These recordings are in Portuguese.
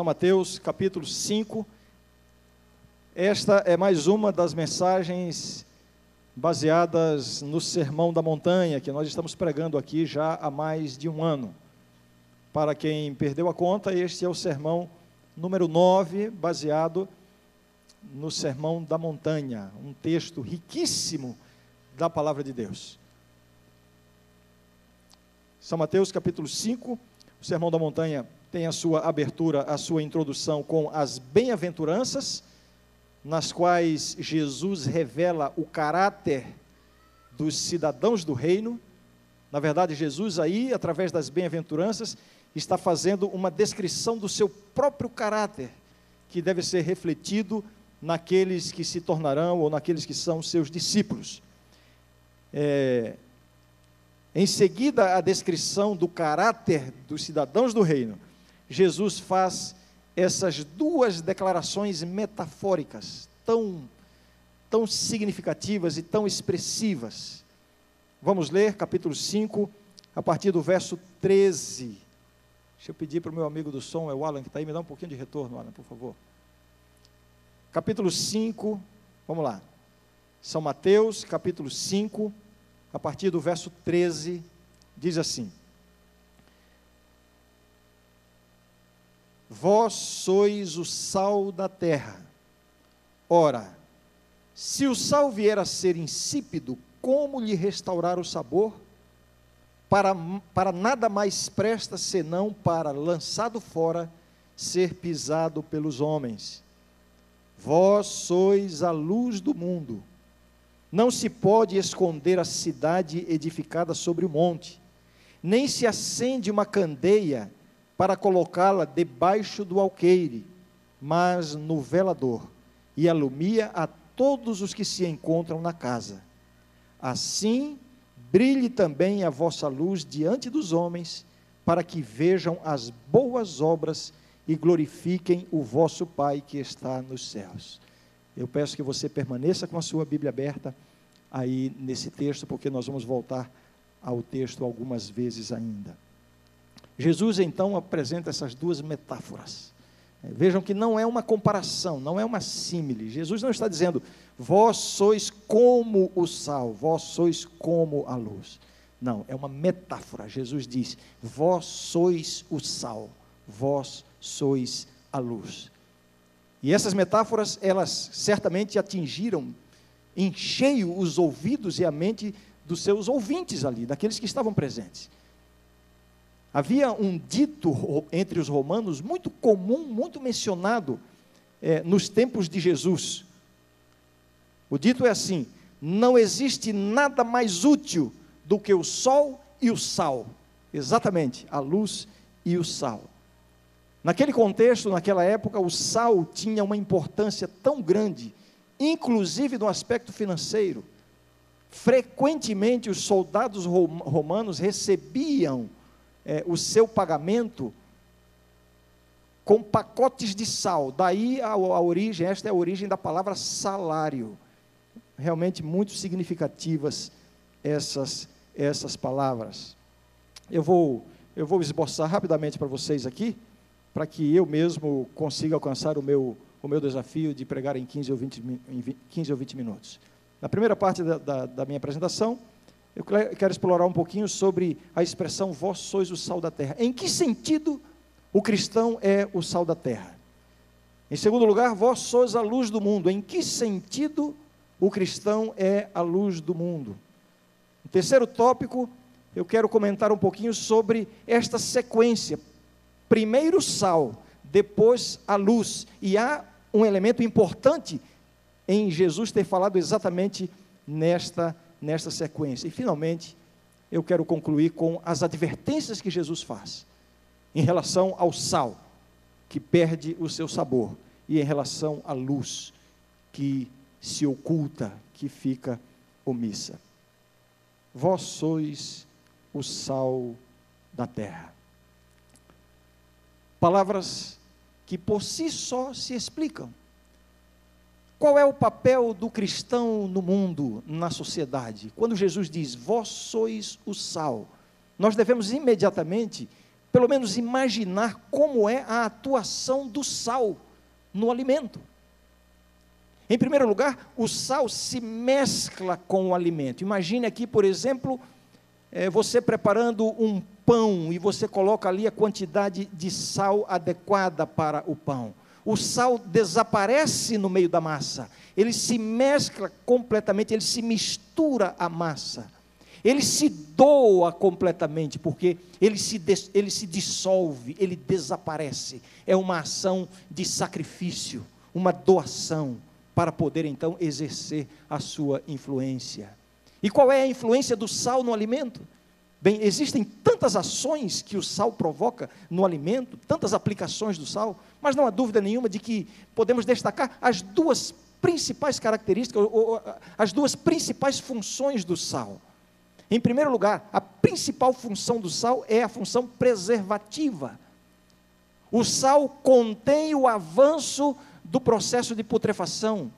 São Mateus, capítulo 5. Esta é mais uma das mensagens baseadas no Sermão da Montanha, que nós estamos pregando aqui já há mais de um ano. Para quem perdeu a conta, este é o sermão número 9, baseado no Sermão da Montanha, um texto riquíssimo da palavra de Deus. São Mateus capítulo 5, o Sermão da Montanha tem a sua abertura, a sua introdução com as bem-aventuranças, nas quais Jesus revela o caráter dos cidadãos do reino. Na verdade, Jesus aí, através das bem-aventuranças, está fazendo uma descrição do seu próprio caráter, que deve ser refletido naqueles que se tornarão ou naqueles que são seus discípulos. É, em seguida, a descrição do caráter dos cidadãos do reino, Jesus faz essas duas declarações metafóricas, tão, tão significativas e tão expressivas. Vamos ler capítulo 5, a partir do verso 13. Deixa eu pedir para o meu amigo do som, é o Alan que está aí, me dá um pouquinho de retorno, Alan, por favor. Capítulo 5, vamos lá. São Mateus, capítulo 5, a partir do verso 13, diz assim: Vós sois o sal da terra. Ora, se o sal vier a ser insípido, como lhe restaurar o sabor? Para, para nada mais presta senão para, lançado fora, ser pisado pelos homens. Vós sois a luz do mundo. Não se pode esconder a cidade edificada sobre o monte, nem se acende uma candeia para colocá-la debaixo do alqueire, mas no velador, e alumia a todos os que se encontram na casa. Assim, brilhe também a vossa luz diante dos homens, para que vejam as boas obras e glorifiquem o vosso Pai que está nos céus. Eu peço que você permaneça com a sua Bíblia aberta aí nesse texto, porque nós vamos voltar ao texto algumas vezes ainda. Jesus então apresenta essas duas metáforas. É, vejam que não é uma comparação, não é uma símile. Jesus não está dizendo, vós sois como o sal, vós sois como a luz. Não, é uma metáfora. Jesus diz, vós sois o sal, vós sois a luz. E essas metáforas, elas certamente atingiram em cheio os ouvidos e a mente dos seus ouvintes ali, daqueles que estavam presentes. Havia um dito entre os romanos muito comum, muito mencionado é, nos tempos de Jesus. O dito é assim: não existe nada mais útil do que o sol e o sal. Exatamente, a luz e o sal. Naquele contexto, naquela época, o sal tinha uma importância tão grande, inclusive no aspecto financeiro. Frequentemente, os soldados romanos recebiam é, o seu pagamento com pacotes de sal. Daí a, a origem, esta é a origem da palavra salário. Realmente muito significativas essas, essas palavras. Eu vou, eu vou esboçar rapidamente para vocês aqui para que eu mesmo consiga alcançar o meu, o meu desafio de pregar em 15 ou 20, em 15 ou 20 minutos. Na primeira parte da, da, da minha apresentação, eu quero explorar um pouquinho sobre a expressão vós sois o sal da terra. Em que sentido o cristão é o sal da terra? Em segundo lugar, vós sois a luz do mundo. Em que sentido o cristão é a luz do mundo? No terceiro tópico, eu quero comentar um pouquinho sobre esta sequência primeiro sal, depois a luz. E há um elemento importante em Jesus ter falado exatamente nesta, nesta sequência. E finalmente, eu quero concluir com as advertências que Jesus faz em relação ao sal, que perde o seu sabor, e em relação à luz, que se oculta, que fica omissa. Vós sois o sal da terra. Palavras que por si só se explicam. Qual é o papel do cristão no mundo, na sociedade? Quando Jesus diz, vós sois o sal, nós devemos imediatamente pelo menos imaginar como é a atuação do sal no alimento. Em primeiro lugar, o sal se mescla com o alimento. Imagine aqui, por exemplo, é, você preparando um pão e você coloca ali a quantidade de sal adequada para o pão. O sal desaparece no meio da massa, ele se mescla completamente, ele se mistura à massa. Ele se doa completamente, porque ele se, ele se dissolve, ele desaparece. É uma ação de sacrifício, uma doação, para poder então exercer a sua influência. E qual é a influência do sal no alimento? Bem, existem tantas ações que o sal provoca no alimento, tantas aplicações do sal, mas não há dúvida nenhuma de que podemos destacar as duas principais características, ou, ou, as duas principais funções do sal. Em primeiro lugar, a principal função do sal é a função preservativa. O sal contém o avanço do processo de putrefação.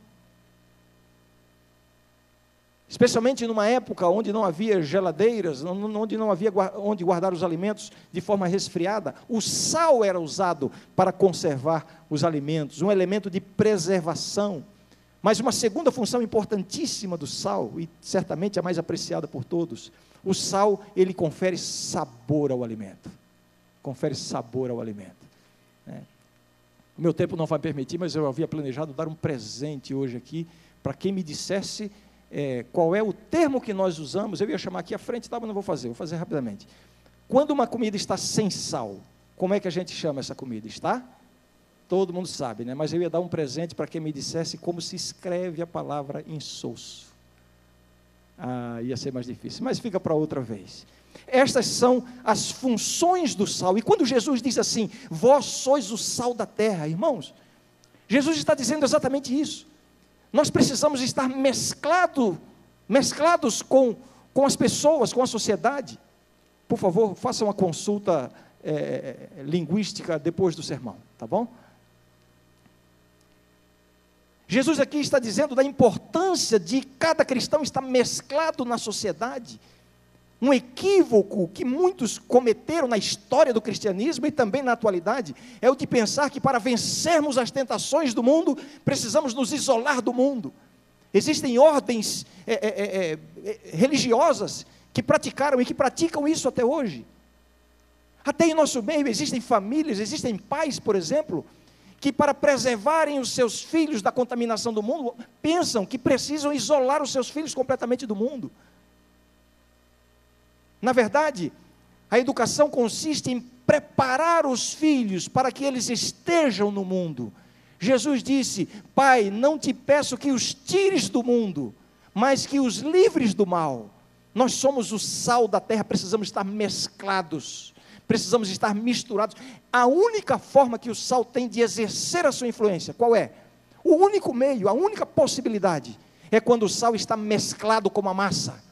Especialmente numa época onde não havia geladeiras, onde não havia onde guardar os alimentos de forma resfriada, o sal era usado para conservar os alimentos, um elemento de preservação. Mas uma segunda função importantíssima do sal, e certamente a mais apreciada por todos, o sal, ele confere sabor ao alimento. Confere sabor ao alimento. Né? O meu tempo não vai permitir, mas eu havia planejado dar um presente hoje aqui, para quem me dissesse é, qual é o termo que nós usamos, eu ia chamar aqui à frente, tá, mas não vou fazer, vou fazer rapidamente. Quando uma comida está sem sal, como é que a gente chama essa comida? Está? Todo mundo sabe, né? Mas eu ia dar um presente para quem me dissesse como se escreve a palavra insosso. Ah, ia ser mais difícil, mas fica para outra vez. Estas são as funções do sal. E quando Jesus diz assim: Vós sois o sal da terra, irmãos, Jesus está dizendo exatamente isso. Nós precisamos estar mesclado, mesclados com, com as pessoas, com a sociedade. Por favor, faça uma consulta é, linguística depois do sermão, tá bom? Jesus aqui está dizendo da importância de cada cristão estar mesclado na sociedade. Um equívoco que muitos cometeram na história do cristianismo e também na atualidade é o de pensar que para vencermos as tentações do mundo precisamos nos isolar do mundo. Existem ordens é, é, é, é religiosas que praticaram e que praticam isso até hoje. Até em nosso meio existem famílias, existem pais, por exemplo, que, para preservarem os seus filhos da contaminação do mundo, pensam que precisam isolar os seus filhos completamente do mundo. Na verdade, a educação consiste em preparar os filhos para que eles estejam no mundo. Jesus disse: Pai, não te peço que os tires do mundo, mas que os livres do mal. Nós somos o sal da terra, precisamos estar mesclados precisamos estar misturados. A única forma que o sal tem de exercer a sua influência, qual é? O único meio, a única possibilidade, é quando o sal está mesclado com a massa.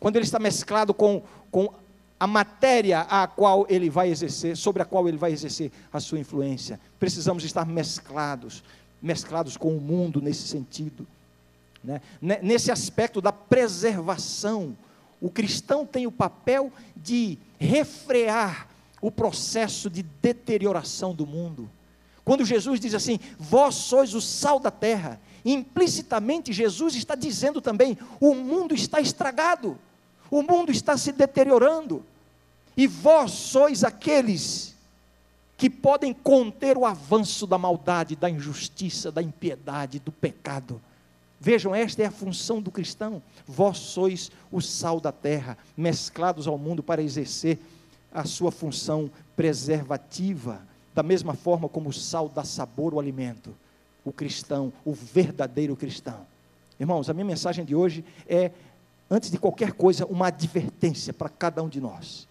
Quando ele está mesclado com, com a matéria a qual ele vai exercer, sobre a qual ele vai exercer a sua influência. Precisamos estar mesclados, mesclados com o mundo nesse sentido. Né? Nesse aspecto da preservação o cristão tem o papel de refrear o processo de deterioração do mundo. Quando Jesus diz assim: Vós sois o sal da terra, implicitamente Jesus está dizendo também: o mundo está estragado, o mundo está se deteriorando, e vós sois aqueles que podem conter o avanço da maldade, da injustiça, da impiedade, do pecado. Vejam, esta é a função do cristão. Vós sois o sal da terra, mesclados ao mundo para exercer a sua função preservativa, da mesma forma como o sal dá sabor ao alimento. O cristão, o verdadeiro cristão. Irmãos, a minha mensagem de hoje é, antes de qualquer coisa, uma advertência para cada um de nós.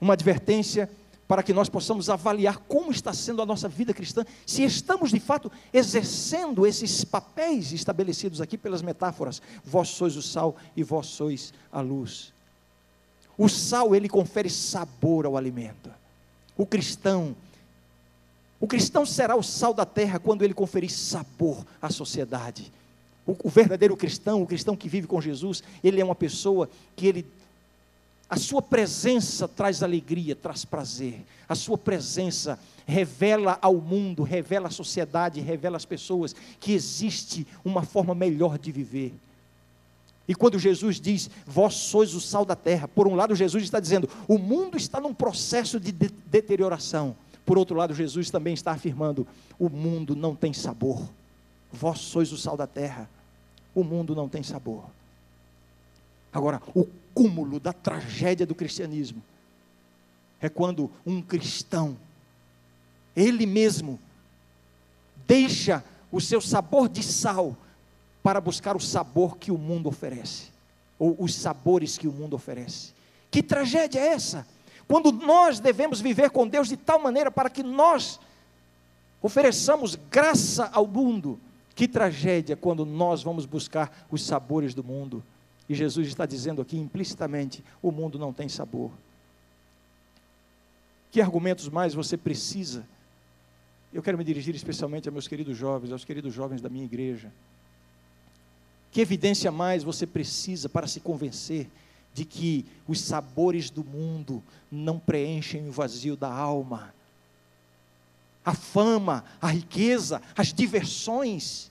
Uma advertência para que nós possamos avaliar como está sendo a nossa vida cristã, se estamos de fato exercendo esses papéis estabelecidos aqui pelas metáforas. Vós sois o sal e vós sois a luz. O sal, ele confere sabor ao alimento. O cristão, o cristão será o sal da terra quando ele conferir sabor à sociedade. O, verdadeiro cristão, o cristão que vive com Jesus, ele é uma pessoa que ele A sua presença traz alegria, traz prazer. A sua presença revela ao mundo, revela à sociedade, revela às pessoas que existe uma forma melhor de viver. E quando Jesus diz, vós sois o sal da terra, por um lado, Jesus está dizendo, o mundo está num processo de, de deterioração. Por outro lado, Jesus também está afirmando, o mundo não tem sabor. Vós sois o sal da terra, o mundo não tem sabor. Agora, o cúmulo da tragédia do cristianismo é quando um cristão, ele mesmo, deixa o seu sabor de sal para buscar o sabor que o mundo oferece, ou os sabores que o mundo oferece. Que tragédia é essa? Quando nós devemos viver com Deus de tal maneira para que nós ofereçamos graça ao mundo. Que tragédia quando nós vamos buscar os sabores do mundo. E Jesus está dizendo aqui implicitamente: o mundo não tem sabor. Que argumentos mais você precisa? Eu quero me dirigir especialmente a meus queridos jovens, aos queridos jovens da minha igreja. Que evidência mais você precisa para se convencer de que os sabores do mundo não preenchem o vazio da alma? A fama, a riqueza, as diversões,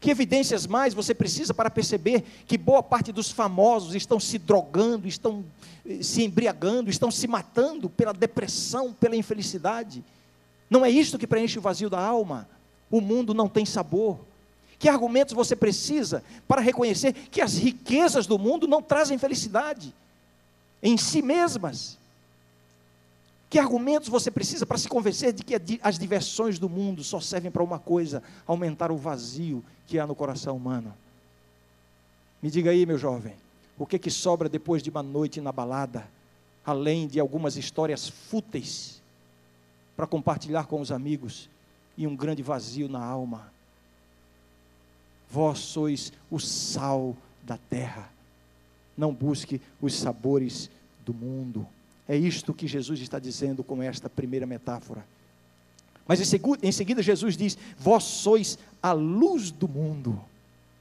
que evidências mais você precisa para perceber que boa parte dos famosos estão se drogando, estão eh, se embriagando, estão se matando pela depressão, pela infelicidade? Não é isto que preenche o vazio da alma? O mundo não tem sabor. Que argumentos você precisa para reconhecer que as riquezas do mundo não trazem felicidade em si mesmas? Que argumentos você precisa para se convencer de que as diversões do mundo só servem para uma coisa: aumentar o vazio que há no coração humano? Me diga aí, meu jovem, o que que sobra depois de uma noite na balada, além de algumas histórias fúteis para compartilhar com os amigos e um grande vazio na alma? Vós sois o sal da terra. Não busque os sabores do mundo. É isto que Jesus está dizendo com esta primeira metáfora. Mas em seguida, Jesus diz: Vós sois a luz do mundo.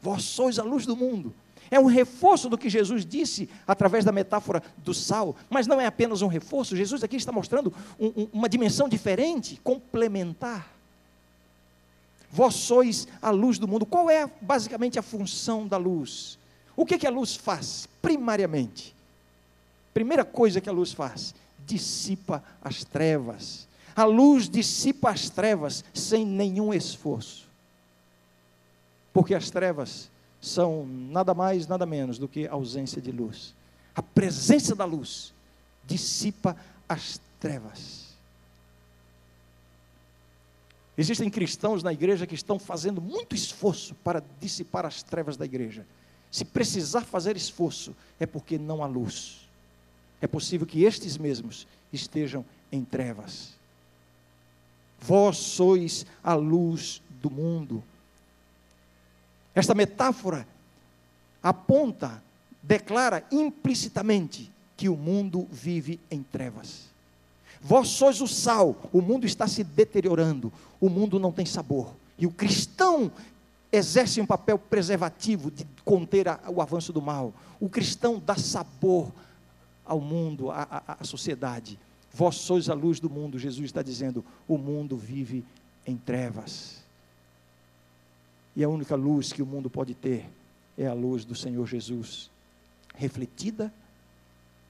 Vós sois a luz do mundo. É um reforço do que Jesus disse através da metáfora do sal, mas não é apenas um reforço. Jesus aqui está mostrando um, um, uma dimensão diferente, complementar. Vós sois a luz do mundo. Qual é basicamente a função da luz? O que, que a luz faz, primariamente? Primeira coisa que a luz faz, dissipa as trevas. A luz dissipa as trevas sem nenhum esforço. Porque as trevas são nada mais, nada menos do que ausência de luz. A presença da luz dissipa as trevas. Existem cristãos na igreja que estão fazendo muito esforço para dissipar as trevas da igreja. Se precisar fazer esforço, é porque não há luz é possível que estes mesmos estejam em trevas. Vós sois a luz do mundo. Esta metáfora aponta, declara implicitamente que o mundo vive em trevas. Vós sois o sal, o mundo está se deteriorando, o mundo não tem sabor. E o cristão exerce um papel preservativo de conter a, o avanço do mal. O cristão dá sabor ao mundo, à, à, à sociedade. Vós sois a luz do mundo, Jesus está dizendo: o mundo vive em trevas. E a única luz que o mundo pode ter é a luz do Senhor Jesus, refletida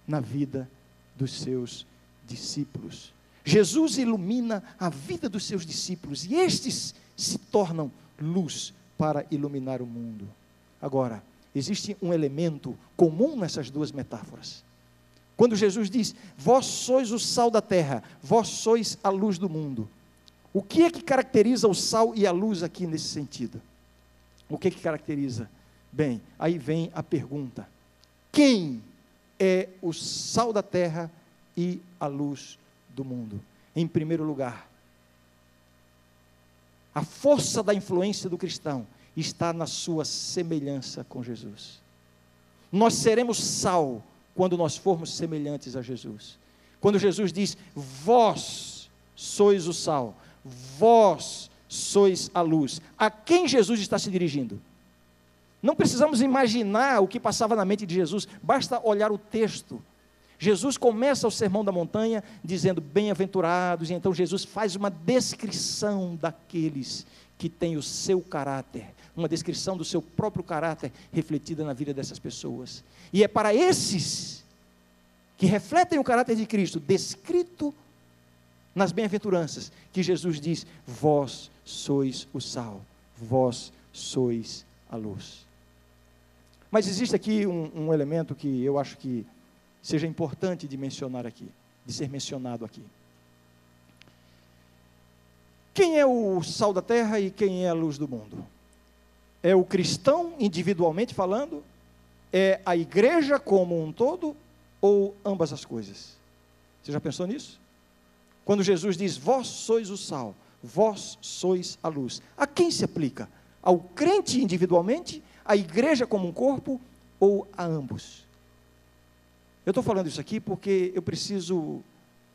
na vida dos seus discípulos. Jesus ilumina a vida dos seus discípulos e estes se tornam luz para iluminar o mundo. Agora, existe um elemento comum nessas duas metáforas. Quando Jesus diz: Vós sois o sal da terra, vós sois a luz do mundo. O que é que caracteriza o sal e a luz aqui nesse sentido? O que é que caracteriza? Bem, aí vem a pergunta: quem é o sal da terra e a luz do mundo? Em primeiro lugar, a força da influência do cristão está na sua semelhança com Jesus. Nós seremos sal quando nós formos semelhantes a Jesus. Quando Jesus diz: Vós sois o sal, vós sois a luz. A quem Jesus está se dirigindo? Não precisamos imaginar o que passava na mente de Jesus, basta olhar o texto. Jesus começa o sermão da montanha dizendo bem-aventurados, e então Jesus faz uma descrição daqueles que têm o seu caráter, uma descrição do seu próprio caráter refletida na vida dessas pessoas. E é para esses que refletem o caráter de Cristo, descrito nas bem-aventuranças, que Jesus diz: Vós sois o sal, vós sois a luz. Mas existe aqui um, um elemento que eu acho que seja importante de mencionar aqui, de ser mencionado aqui. Quem é o sal da terra e quem é a luz do mundo? É o cristão individualmente falando? É a igreja como um todo? Ou ambas as coisas? Você já pensou nisso? Quando Jesus diz: Vós sois o sal, vós sois a luz. A quem se aplica? Ao crente individualmente, à igreja como um corpo ou a ambos? Eu estou falando isso aqui porque eu preciso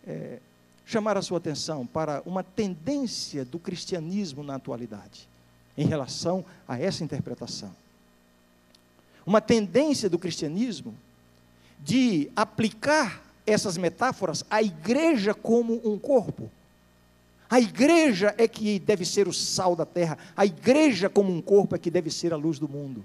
é, chamar a sua atenção para uma tendência do cristianismo na atualidade, em relação a essa interpretação. Uma tendência do cristianismo de aplicar essas metáforas à igreja como um corpo. A igreja é que deve ser o sal da terra, a igreja como um corpo é que deve ser a luz do mundo.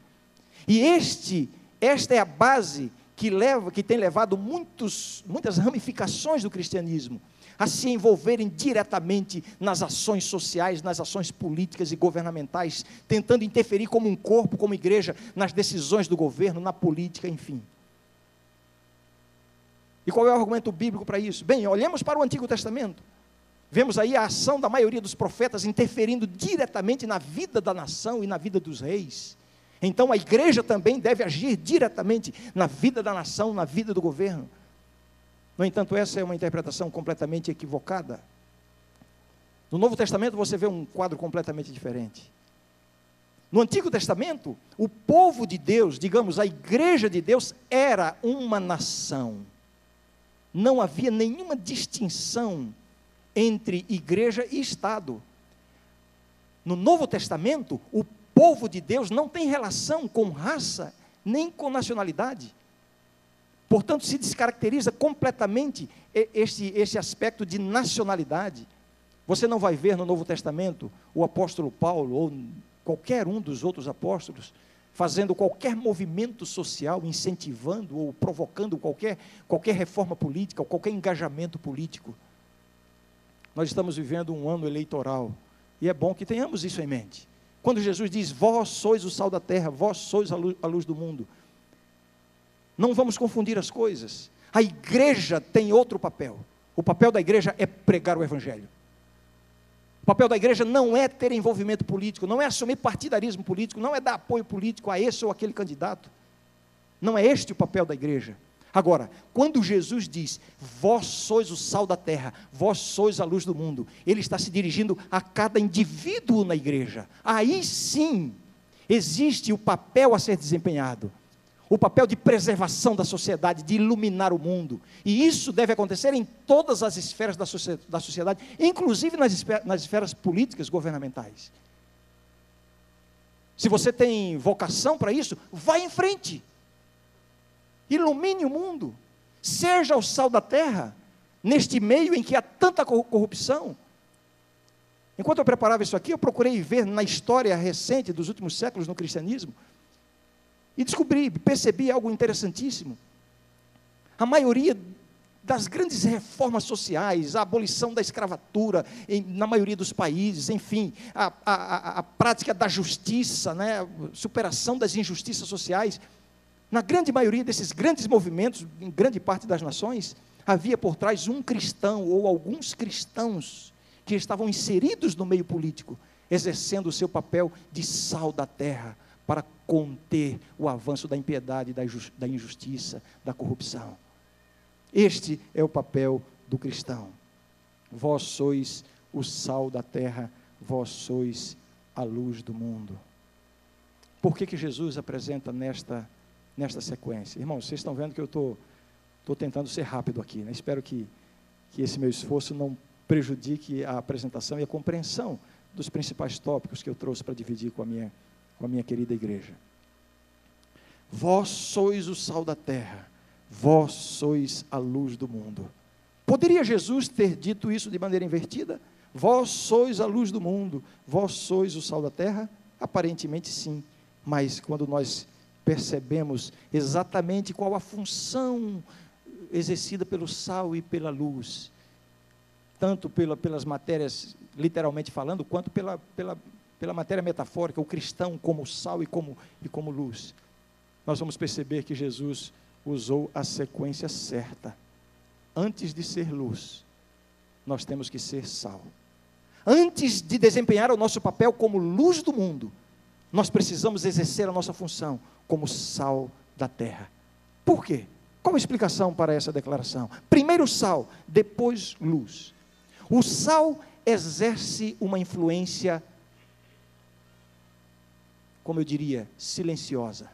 E este, esta é a base que leva, que tem levado muitos, muitas ramificações do cristianismo a se envolverem diretamente nas ações sociais, nas ações políticas e governamentais, tentando interferir como um corpo, como igreja, nas decisões do governo, na política, enfim. E qual é o argumento bíblico para isso? Bem, olhemos para o Antigo Testamento. Vemos aí a ação da maioria dos profetas interferindo diretamente na vida da nação e na vida dos reis. Então a igreja também deve agir diretamente na vida da nação, na vida do governo. No entanto, essa é uma interpretação completamente equivocada. No Novo Testamento você vê um quadro completamente diferente. No Antigo Testamento, o povo de Deus, digamos, a igreja de Deus, era uma nação. Não havia nenhuma distinção entre igreja e Estado. No Novo Testamento, o povo de Deus não tem relação com raça nem com nacionalidade. Portanto, se descaracteriza completamente esse, esse aspecto de nacionalidade. Você não vai ver no Novo Testamento o apóstolo Paulo ou qualquer um dos outros apóstolos fazendo qualquer movimento social, incentivando ou provocando qualquer, qualquer reforma política, ou qualquer engajamento político. Nós estamos vivendo um ano eleitoral e é bom que tenhamos isso em mente. Quando Jesus diz: Vós sois o sal da terra, vós sois a luz, a luz do mundo. Não vamos confundir as coisas. A igreja tem outro papel. O papel da igreja é pregar o Evangelho. O papel da igreja não é ter envolvimento político, não é assumir partidarismo político, não é dar apoio político a esse ou aquele candidato. Não é este o papel da igreja. Agora, quando Jesus diz, vós sois o sal da terra, vós sois a luz do mundo, ele está se dirigindo a cada indivíduo na igreja. Aí sim, existe o papel a ser desempenhado. O papel de preservação da sociedade, de iluminar o mundo. E isso deve acontecer em todas as esferas da sociedade, inclusive nas, esferas políticas governamentais. Se você tem vocação para isso, vá em frente ilumine o mundo, seja o sal da terra, neste meio em que há tanta corrupção. Enquanto eu preparava isso aqui, eu procurei ver na história recente dos últimos séculos no cristianismo e descobri, percebi algo interessantíssimo. A maioria das grandes reformas sociais, a abolição da escravatura em, na maioria dos países, enfim, a, a, a prática da justiça, né, superação das injustiças sociais, na grande maioria desses grandes movimentos, em grande parte das nações, havia por trás um cristão ou alguns cristãos que estavam inseridos no meio político, exercendo o seu papel de sal da terra para conter o avanço da impiedade, da injustiça, da corrupção. Este é o papel do cristão. Vós sois o sal da terra, vós sois a luz do mundo. Por que, que Jesus apresenta nesta nesta sequência. Irmãos, vocês estão vendo que eu estou tô, tô tentando ser rápido aqui, né? espero que, que esse meu esforço não prejudique a apresentação e a compreensão dos principais tópicos que eu trouxe para dividir com a minha, com a minha querida igreja. Vós sois o sal da terra, vós sois a luz do mundo. Poderia Jesus ter dito isso de maneira invertida? Vós sois a luz do mundo, vós sois o sal da terra? Aparentemente sim, mas quando nós percebemos exatamente qual a função exercida pelo sal e pela luz, tanto pela, pelas matérias, literalmente falando, quanto pela, pela, pela matéria metafórica, o cristão como sal e como, e como luz, nós vamos perceber que Jesus usou a sequência certa antes de ser luz, nós temos que ser sal. Antes de desempenhar o nosso papel como luz do mundo, nós precisamos exercer a nossa função como sal da terra. Por quê? Qual a explicação para essa declaração? Primeiro sal, depois luz. O sal exerce uma influência, como eu diria, silenciosa.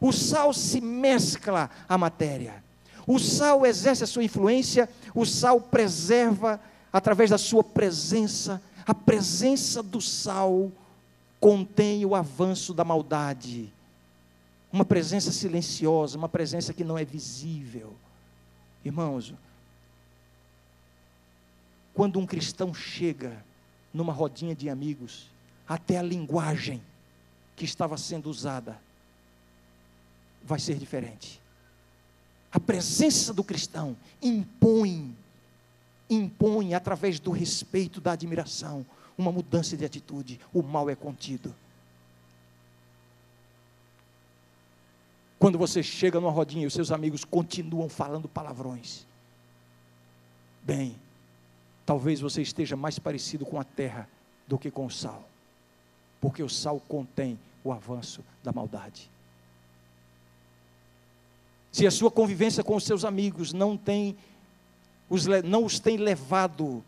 O sal se mescla à matéria. O sal exerce a sua influência, o sal preserva através da sua presença. A presença do sal contém o avanço da maldade. Uma presença silenciosa, uma presença que não é visível. Irmãos, quando um cristão chega numa rodinha de amigos, até a linguagem que estava sendo usada vai ser diferente. A presença do cristão impõe, impõe através do respeito, da admiração, uma mudança de atitude. O mal é contido. Quando você chega numa rodinha e os seus amigos continuam falando palavrões, bem, talvez você esteja mais parecido com a terra do que com o sal, porque o sal contém o avanço da maldade se a sua convivência com os seus amigos não tem os, não os tem levado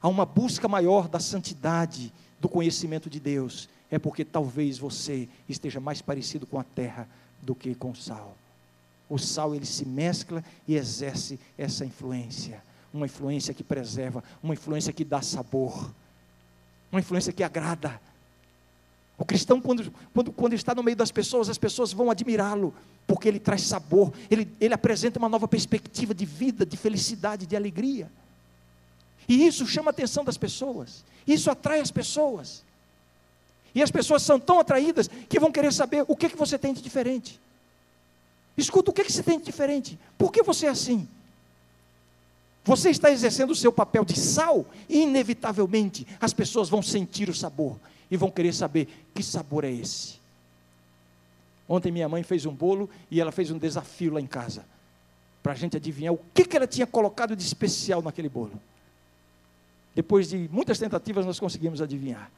a uma busca maior da santidade, do conhecimento de Deus, é porque talvez você esteja mais parecido com a terra do que com o sal. O sal ele se mescla e exerce essa influência, uma influência que preserva, uma influência que dá sabor, uma influência que agrada. O cristão, quando, quando, quando está no meio das pessoas, as pessoas vão admirá-lo, porque ele traz sabor, ele, ele apresenta uma nova perspectiva de vida, de felicidade, de alegria. E isso chama a atenção das pessoas, isso atrai as pessoas. E as pessoas são tão atraídas que vão querer saber o que, que você tem de diferente. Escuta, o que, que você tem de diferente? Por que você é assim? Você está exercendo o seu papel de sal e, inevitavelmente, as pessoas vão sentir o sabor e vão querer saber que sabor é esse. Ontem minha mãe fez um bolo e ela fez um desafio lá em casa, para a gente adivinhar o que, que ela tinha colocado de especial naquele bolo. Depois de muitas tentativas, nós conseguimos adivinhar.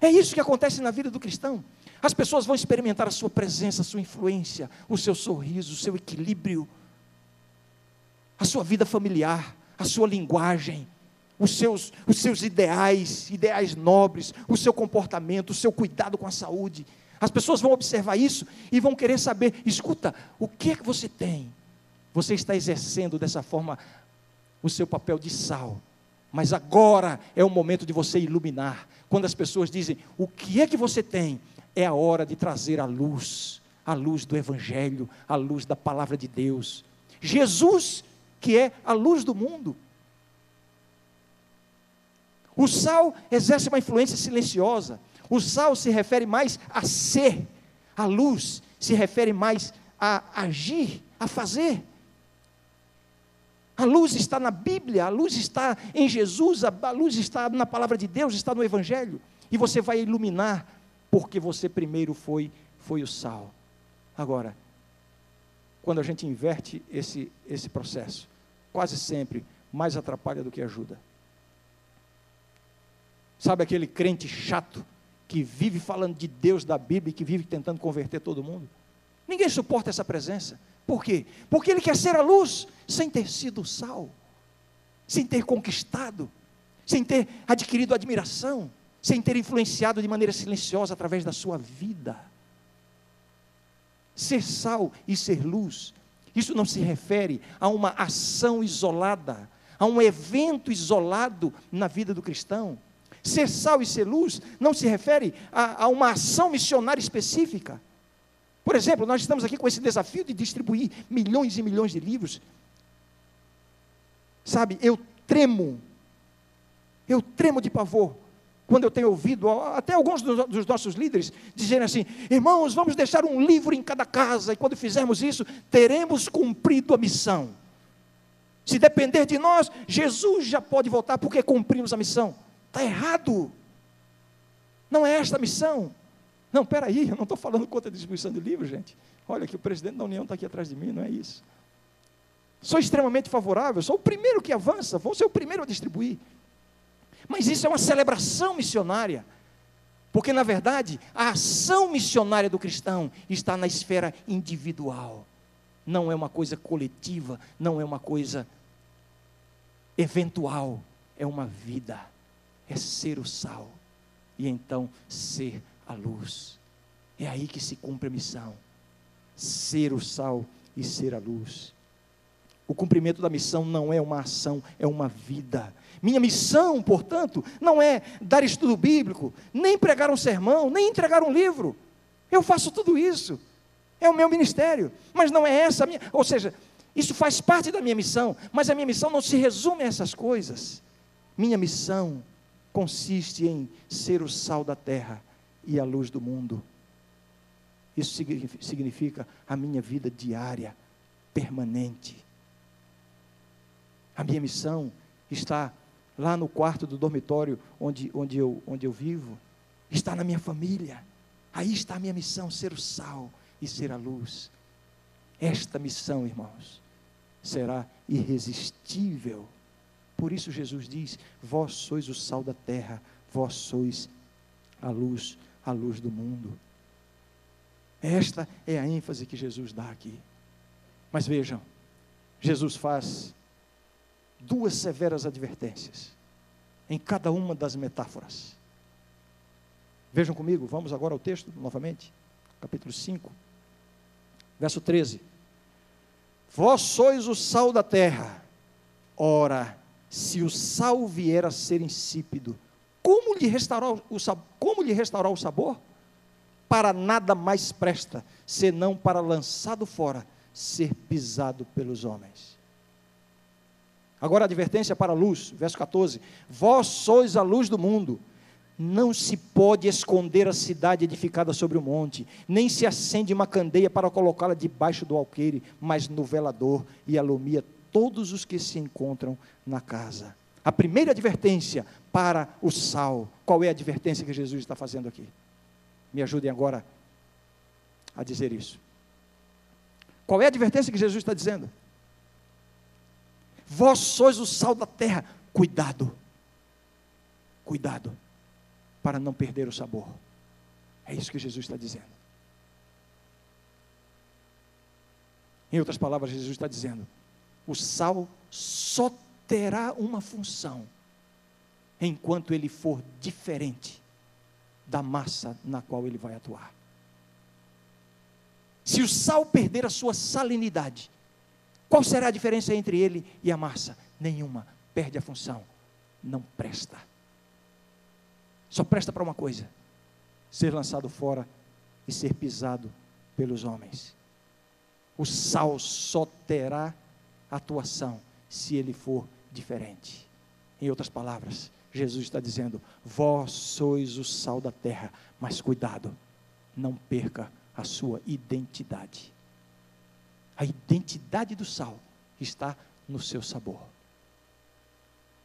É isso que acontece na vida do cristão. As pessoas vão experimentar a sua presença, a sua influência, o seu sorriso, o seu equilíbrio, a sua vida familiar, a sua linguagem, os seus, os seus ideais, ideais nobres, o seu comportamento, o seu cuidado com a saúde. As pessoas vão observar isso e vão querer saber: escuta, o que é que você tem? Você está exercendo dessa forma o seu papel de sal. Mas agora é o momento de você iluminar. Quando as pessoas dizem: o que é que você tem? É a hora de trazer a luz, a luz do Evangelho, a luz da palavra de Deus. Jesus, que é a luz do mundo, o sal exerce uma influência silenciosa. O sal se refere mais a ser. A luz se refere mais a agir, a fazer. A luz está na Bíblia, a luz está em Jesus, a luz está na palavra de Deus, está no Evangelho. E você vai iluminar, porque você primeiro foi, foi o sal. Agora, quando a gente inverte esse, esse processo, quase sempre mais atrapalha do que ajuda. Sabe aquele crente chato que vive falando de Deus da Bíblia e que vive tentando converter todo mundo? Ninguém suporta essa presença. Por quê? Porque ele quer ser a luz sem ter sido sal, sem ter conquistado, sem ter adquirido admiração, sem ter influenciado de maneira silenciosa através da sua vida. Ser sal e ser luz, isso não se refere a uma ação isolada, a um evento isolado na vida do cristão Ser sal e ser luz não se refere a, a uma ação missionária específica. Por exemplo, nós estamos aqui com esse desafio de distribuir milhões e milhões de livros. Sabe, eu tremo, eu tremo de pavor quando eu tenho ouvido até alguns dos nossos líderes dizerem assim: irmãos, vamos deixar um livro em cada casa, e quando fizermos isso, teremos cumprido a missão. Se depender de nós, Jesus já pode voltar porque cumprimos a missão. Está errado. Não é esta a missão. Não, peraí, eu não estou falando contra a distribuição de livros, gente. Olha que o presidente da União está aqui atrás de mim, não é isso. Sou extremamente favorável, sou o primeiro que avança, vou ser o primeiro a distribuir. Mas isso é uma celebração missionária. Porque, na verdade, a ação missionária do cristão está na esfera individual. Não é uma coisa coletiva, não é uma coisa eventual. É uma vida. É ser o sal. E então ser a luz. É aí que se cumpre a missão. Ser o sal e ser a luz. O cumprimento da missão não é uma ação, é uma vida. Minha missão, portanto, não é dar estudo bíblico, nem pregar um sermão, nem entregar um livro. Eu faço tudo isso. É o meu ministério, mas não é essa a minha, ou seja, isso faz parte da minha missão, mas a minha missão não se resume a essas coisas. Minha missão consiste em ser o sal da terra e a luz do mundo. Isso significa a minha vida diária, permanente. A minha missão está lá no quarto do dormitório onde, onde, eu, onde eu vivo, está na minha família. Aí está a minha missão: ser o sal e ser a luz. Esta missão, irmãos, será irresistível. Por isso Jesus diz: Vós sois o sal da terra, vós sois a luz, a luz do mundo. Esta é a ênfase que Jesus dá aqui. Mas vejam, Jesus faz duas severas advertências em cada uma das metáforas. Vejam comigo, vamos agora ao texto novamente, capítulo 5, verso 13. Vós sois o sal da terra. Ora, se o sal vier a ser insípido, como lhe restaurar o, como lhe restaurar o sabor? Para nada mais presta, senão para lançado fora, ser pisado pelos homens. Agora a advertência para a luz, verso 14: Vós sois a luz do mundo. Não se pode esconder a cidade edificada sobre o monte, nem se acende uma candeia para colocá-la debaixo do alqueire, mas no velador e alumia todos os que se encontram na casa. A primeira advertência para o sal. Qual é a advertência que Jesus está fazendo aqui? Me ajudem agora a dizer isso. Qual é a advertência que Jesus está dizendo? Vós sois o sal da terra. Cuidado. Cuidado. Para não perder o sabor. É isso que Jesus está dizendo. Em outras palavras, Jesus está dizendo: o sal só terá uma função enquanto ele for diferente da massa na qual ele vai atuar. Se o sal perder a sua salinidade, qual será a diferença entre ele e a massa? Nenhuma. Perde a função. Não presta. Só presta para uma coisa: ser lançado fora e ser pisado pelos homens. O sal só terá atuação se ele for diferente. Em outras palavras, Jesus está dizendo: Vós sois o sal da terra, mas cuidado, não perca a sua identidade. A identidade do sal está no seu sabor.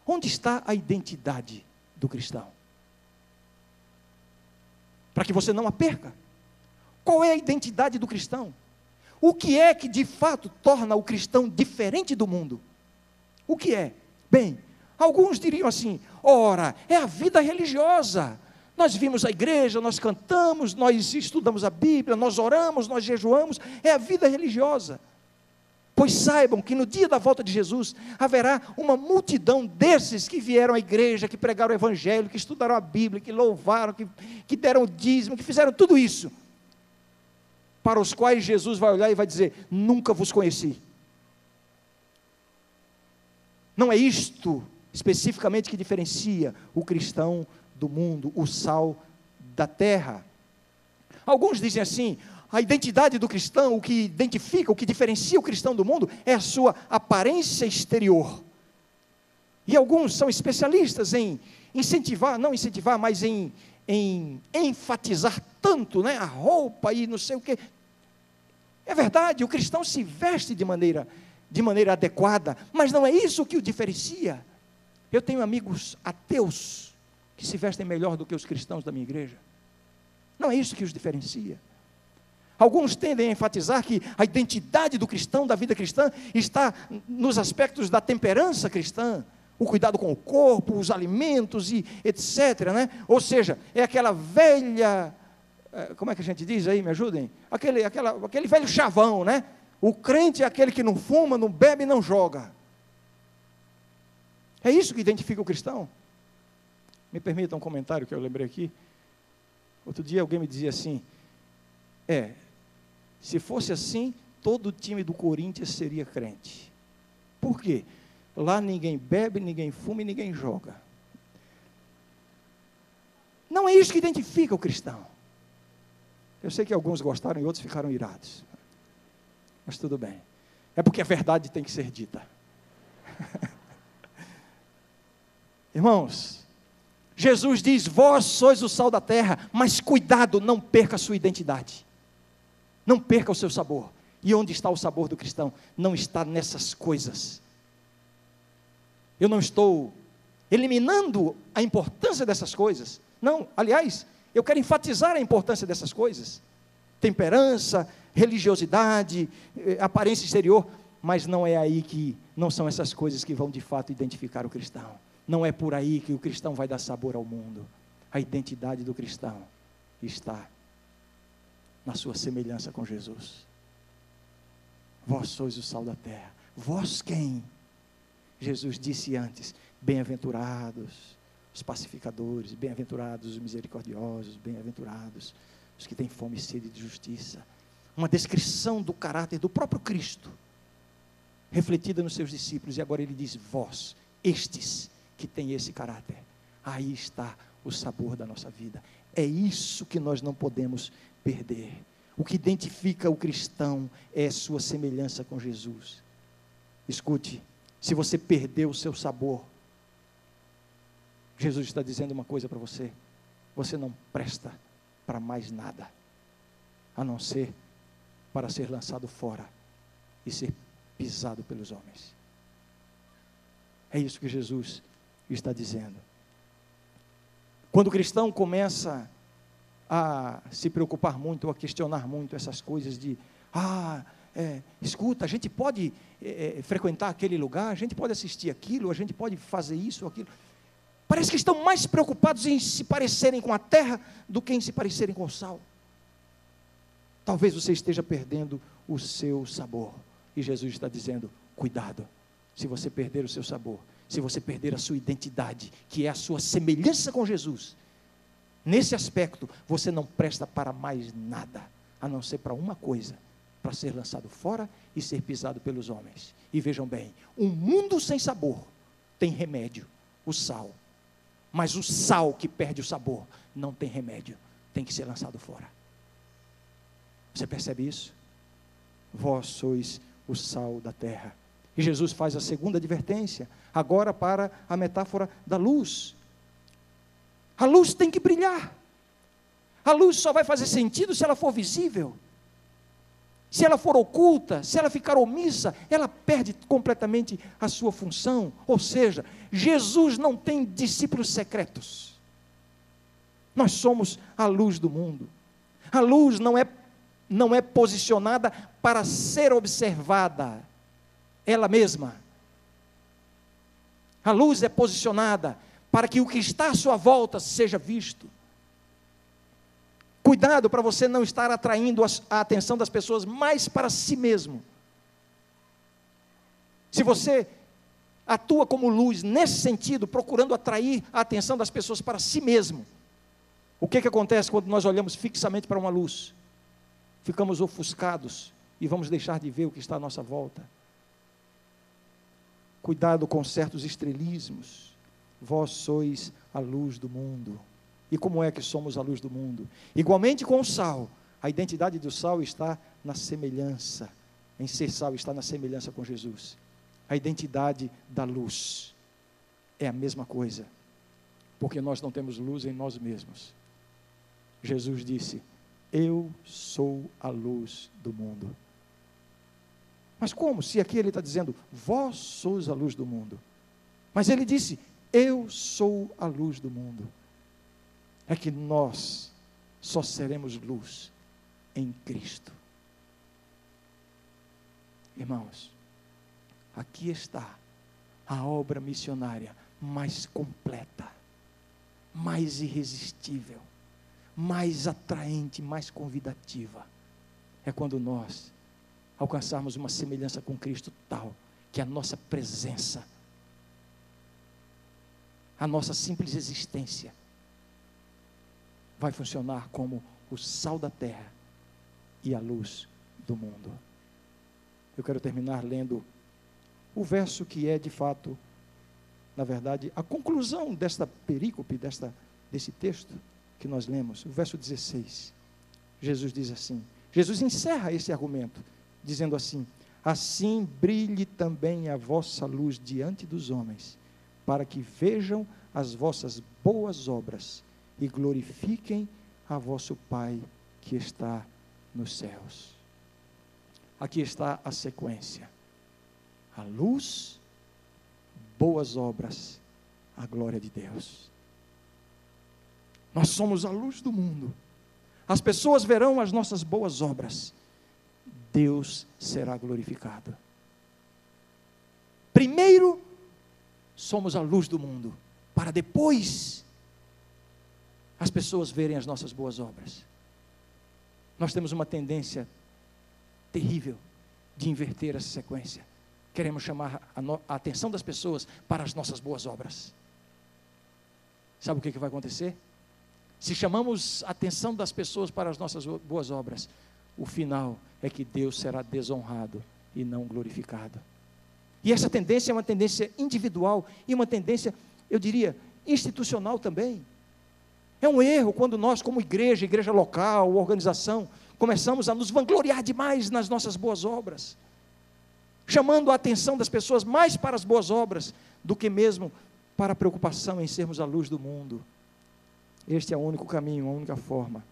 Onde está a identidade do cristão? Para que você não a perca. Qual é a identidade do cristão? O que é que de fato torna o cristão diferente do mundo? O que é? Bem, alguns diriam assim: ora, é a vida religiosa. Nós vimos a igreja, nós cantamos, nós estudamos a Bíblia, nós oramos, nós jejuamos, é a vida religiosa. Pois saibam que no dia da volta de Jesus haverá uma multidão desses que vieram à igreja, que pregaram o Evangelho, que estudaram a Bíblia, que louvaram, que, que deram o dízimo, que fizeram tudo isso, para os quais Jesus vai olhar e vai dizer: Nunca vos conheci. Não é isto especificamente que diferencia o cristão do mundo, o sal da terra. Alguns dizem assim: a identidade do cristão, o que identifica, o que diferencia o cristão do mundo, é a sua aparência exterior. E alguns são especialistas em incentivar, não incentivar, mas em, em enfatizar tanto né, a roupa e não sei o quê. É verdade, o cristão se veste de maneira, de maneira adequada, mas não é isso que o diferencia. Eu tenho amigos ateus que se vestem melhor do que os cristãos da minha igreja. Não é isso que os diferencia. Alguns tendem a enfatizar que a identidade do cristão, da vida cristã, está nos aspectos da temperança cristã, o cuidado com o corpo, os alimentos e etc. Né? Ou seja, é aquela velha, como é que a gente diz aí, me ajudem? Aquele, aquela, aquele velho chavão, né? O crente é aquele que não fuma, não bebe e não joga. É isso que identifica o cristão. Me permita um comentário que eu lembrei aqui. Outro dia alguém me dizia assim: é, se fosse assim, todo o time do Corinthians seria crente. Por quê? Lá ninguém bebe, ninguém fuma e ninguém joga. Não é isso que identifica o cristão. Eu sei que alguns gostaram e outros ficaram irados. Mas tudo bem. É porque a verdade tem que ser dita. Irmãos, Jesus diz: Vós sois o sal da terra, mas cuidado, não perca a sua identidade. Não perca o seu sabor. E onde está o sabor do cristão? Não está nessas coisas. Eu não estou eliminando a importância dessas coisas. Não, aliás, eu quero enfatizar a importância dessas coisas. Temperança, religiosidade, eh, aparência exterior, mas não é aí que não são essas coisas que vão de fato identificar o cristão. Não é por aí que o cristão vai dar sabor ao mundo. A identidade do cristão está na sua semelhança com Jesus. Vós sois o sal da terra. Vós quem? Jesus disse antes: Bem-aventurados os pacificadores, bem-aventurados os misericordiosos, bem-aventurados os que têm fome e sede de justiça. Uma descrição do caráter do próprio Cristo, refletida nos seus discípulos, e agora ele diz: Vós, estes que têm esse caráter, aí está o sabor da nossa vida. É isso que nós não podemos perder. O que identifica o cristão é sua semelhança com Jesus. Escute, se você perdeu o seu sabor, Jesus está dizendo uma coisa para você: você não presta para mais nada, a não ser para ser lançado fora e ser pisado pelos homens. É isso que Jesus está dizendo. Quando o cristão começa a se preocupar muito, a questionar muito essas coisas de, ah, é, escuta, a gente pode é, é, frequentar aquele lugar, a gente pode assistir aquilo, a gente pode fazer isso aquilo. Parece que estão mais preocupados em se parecerem com a terra do que em se parecerem com o sal. Talvez você esteja perdendo o seu sabor. E Jesus está dizendo: cuidado, se você perder o seu sabor, se você perder a sua identidade, que é a sua semelhança com Jesus, nesse aspecto você não presta para mais nada, a não ser para uma coisa: para ser lançado fora e ser pisado pelos homens. E vejam bem: um mundo sem sabor tem remédio, o sal. Mas o sal que perde o sabor não tem remédio, tem que ser lançado fora. Você percebe isso? Vós sois o sal da terra. E Jesus faz a segunda advertência, agora para a metáfora da luz. A luz tem que brilhar. A luz só vai fazer sentido se ela for visível. Se ela for oculta, se ela ficar omissa, ela perde completamente a sua função. Ou seja, Jesus não tem discípulos secretos. Nós somos a luz do mundo. A luz não é, não é posicionada para ser observada ela mesma. A luz é posicionada para que o que está à sua volta seja visto. Cuidado para você não estar atraindo a atenção das pessoas mais para si mesmo. Se você atua como luz nesse sentido, procurando atrair a atenção das pessoas para si mesmo, o que, que acontece quando nós olhamos fixamente para uma luz? Ficamos ofuscados e vamos deixar de ver o que está à nossa volta. Cuidado com certos estrelismos. Vós sois a luz do mundo. E como é que somos a luz do mundo? Igualmente com o sal, A identidade do sal está na semelhança. Em ser sal está na semelhança com Jesus. A identidade da luz é a mesma coisa. Porque nós não temos luz em nós mesmos. Jesus disse: Eu sou a luz do mundo. Mas como? Se aqui ele está dizendo, vós sois a luz do mundo. Mas ele disse, eu sou a luz do mundo. É que nós só seremos luz em Cristo. Irmãos, aqui está a obra missionária mais completa, mais irresistível, mais atraente, mais convidativa. É quando nós alcançarmos uma semelhança com Cristo tal que a nossa presença, a nossa simples existência, vai funcionar como o sal da terra e a luz do mundo. Eu quero terminar lendo o verso que é de fato, na verdade, a conclusão desta perícope, desta, desse texto que nós lemos, o verso 16. Jesus diz assim: Jesus encerra esse argumento dizendo assim: Assim brilhe também a vossa luz diante dos homens, para que vejam as vossas boas obras e glorifiquem a vosso Pai que está nos céus. Aqui está a sequência: a luz, boas obras, a glória de Deus. Nós somos a luz do mundo. As pessoas verão as nossas boas obras Deus será glorificado. Primeiro, somos a luz do mundo, para depois as pessoas verem as nossas boas obras. Nós temos uma tendência terrível de inverter essa sequência. Queremos chamar a, no, a atenção das pessoas para as nossas boas obras. Sabe o que, que vai acontecer? Se chamamos a atenção das pessoas para as nossas boas obras, o final é que Deus será desonrado e não glorificado. E essa tendência é uma tendência individual e uma tendência, eu diria, institucional também. É um erro quando nós, como igreja, igreja local, organização, começamos a nos vangloriar demais nas nossas boas obras, chamando a atenção das pessoas mais para as boas obras do que mesmo para a preocupação em sermos a luz do mundo. Este é o único caminho, a única forma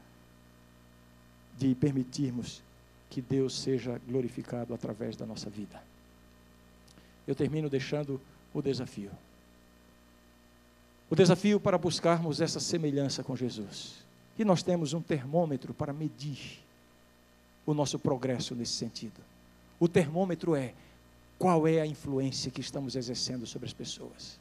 de permitirmos que Deus seja glorificado através da nossa vida. Eu termino deixando o desafio. O desafio para buscarmos essa semelhança com Jesus. E nós temos um termômetro para medir o nosso progresso nesse sentido. O termômetro é qual é a influência que estamos exercendo sobre as pessoas.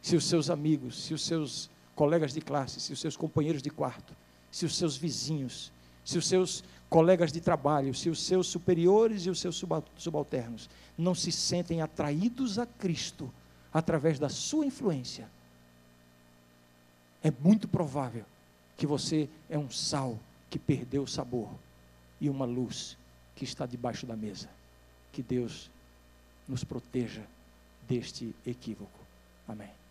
Se os seus amigos, se os seus colegas de classe, se os seus companheiros de quarto se os seus vizinhos, se os seus colegas de trabalho, se os seus superiores e os seus subalternos não se sentem atraídos a Cristo através da sua influência, é muito provável que você é um sal que perdeu o sabor e uma luz que está debaixo da mesa. Que Deus nos proteja deste equívoco. Amém.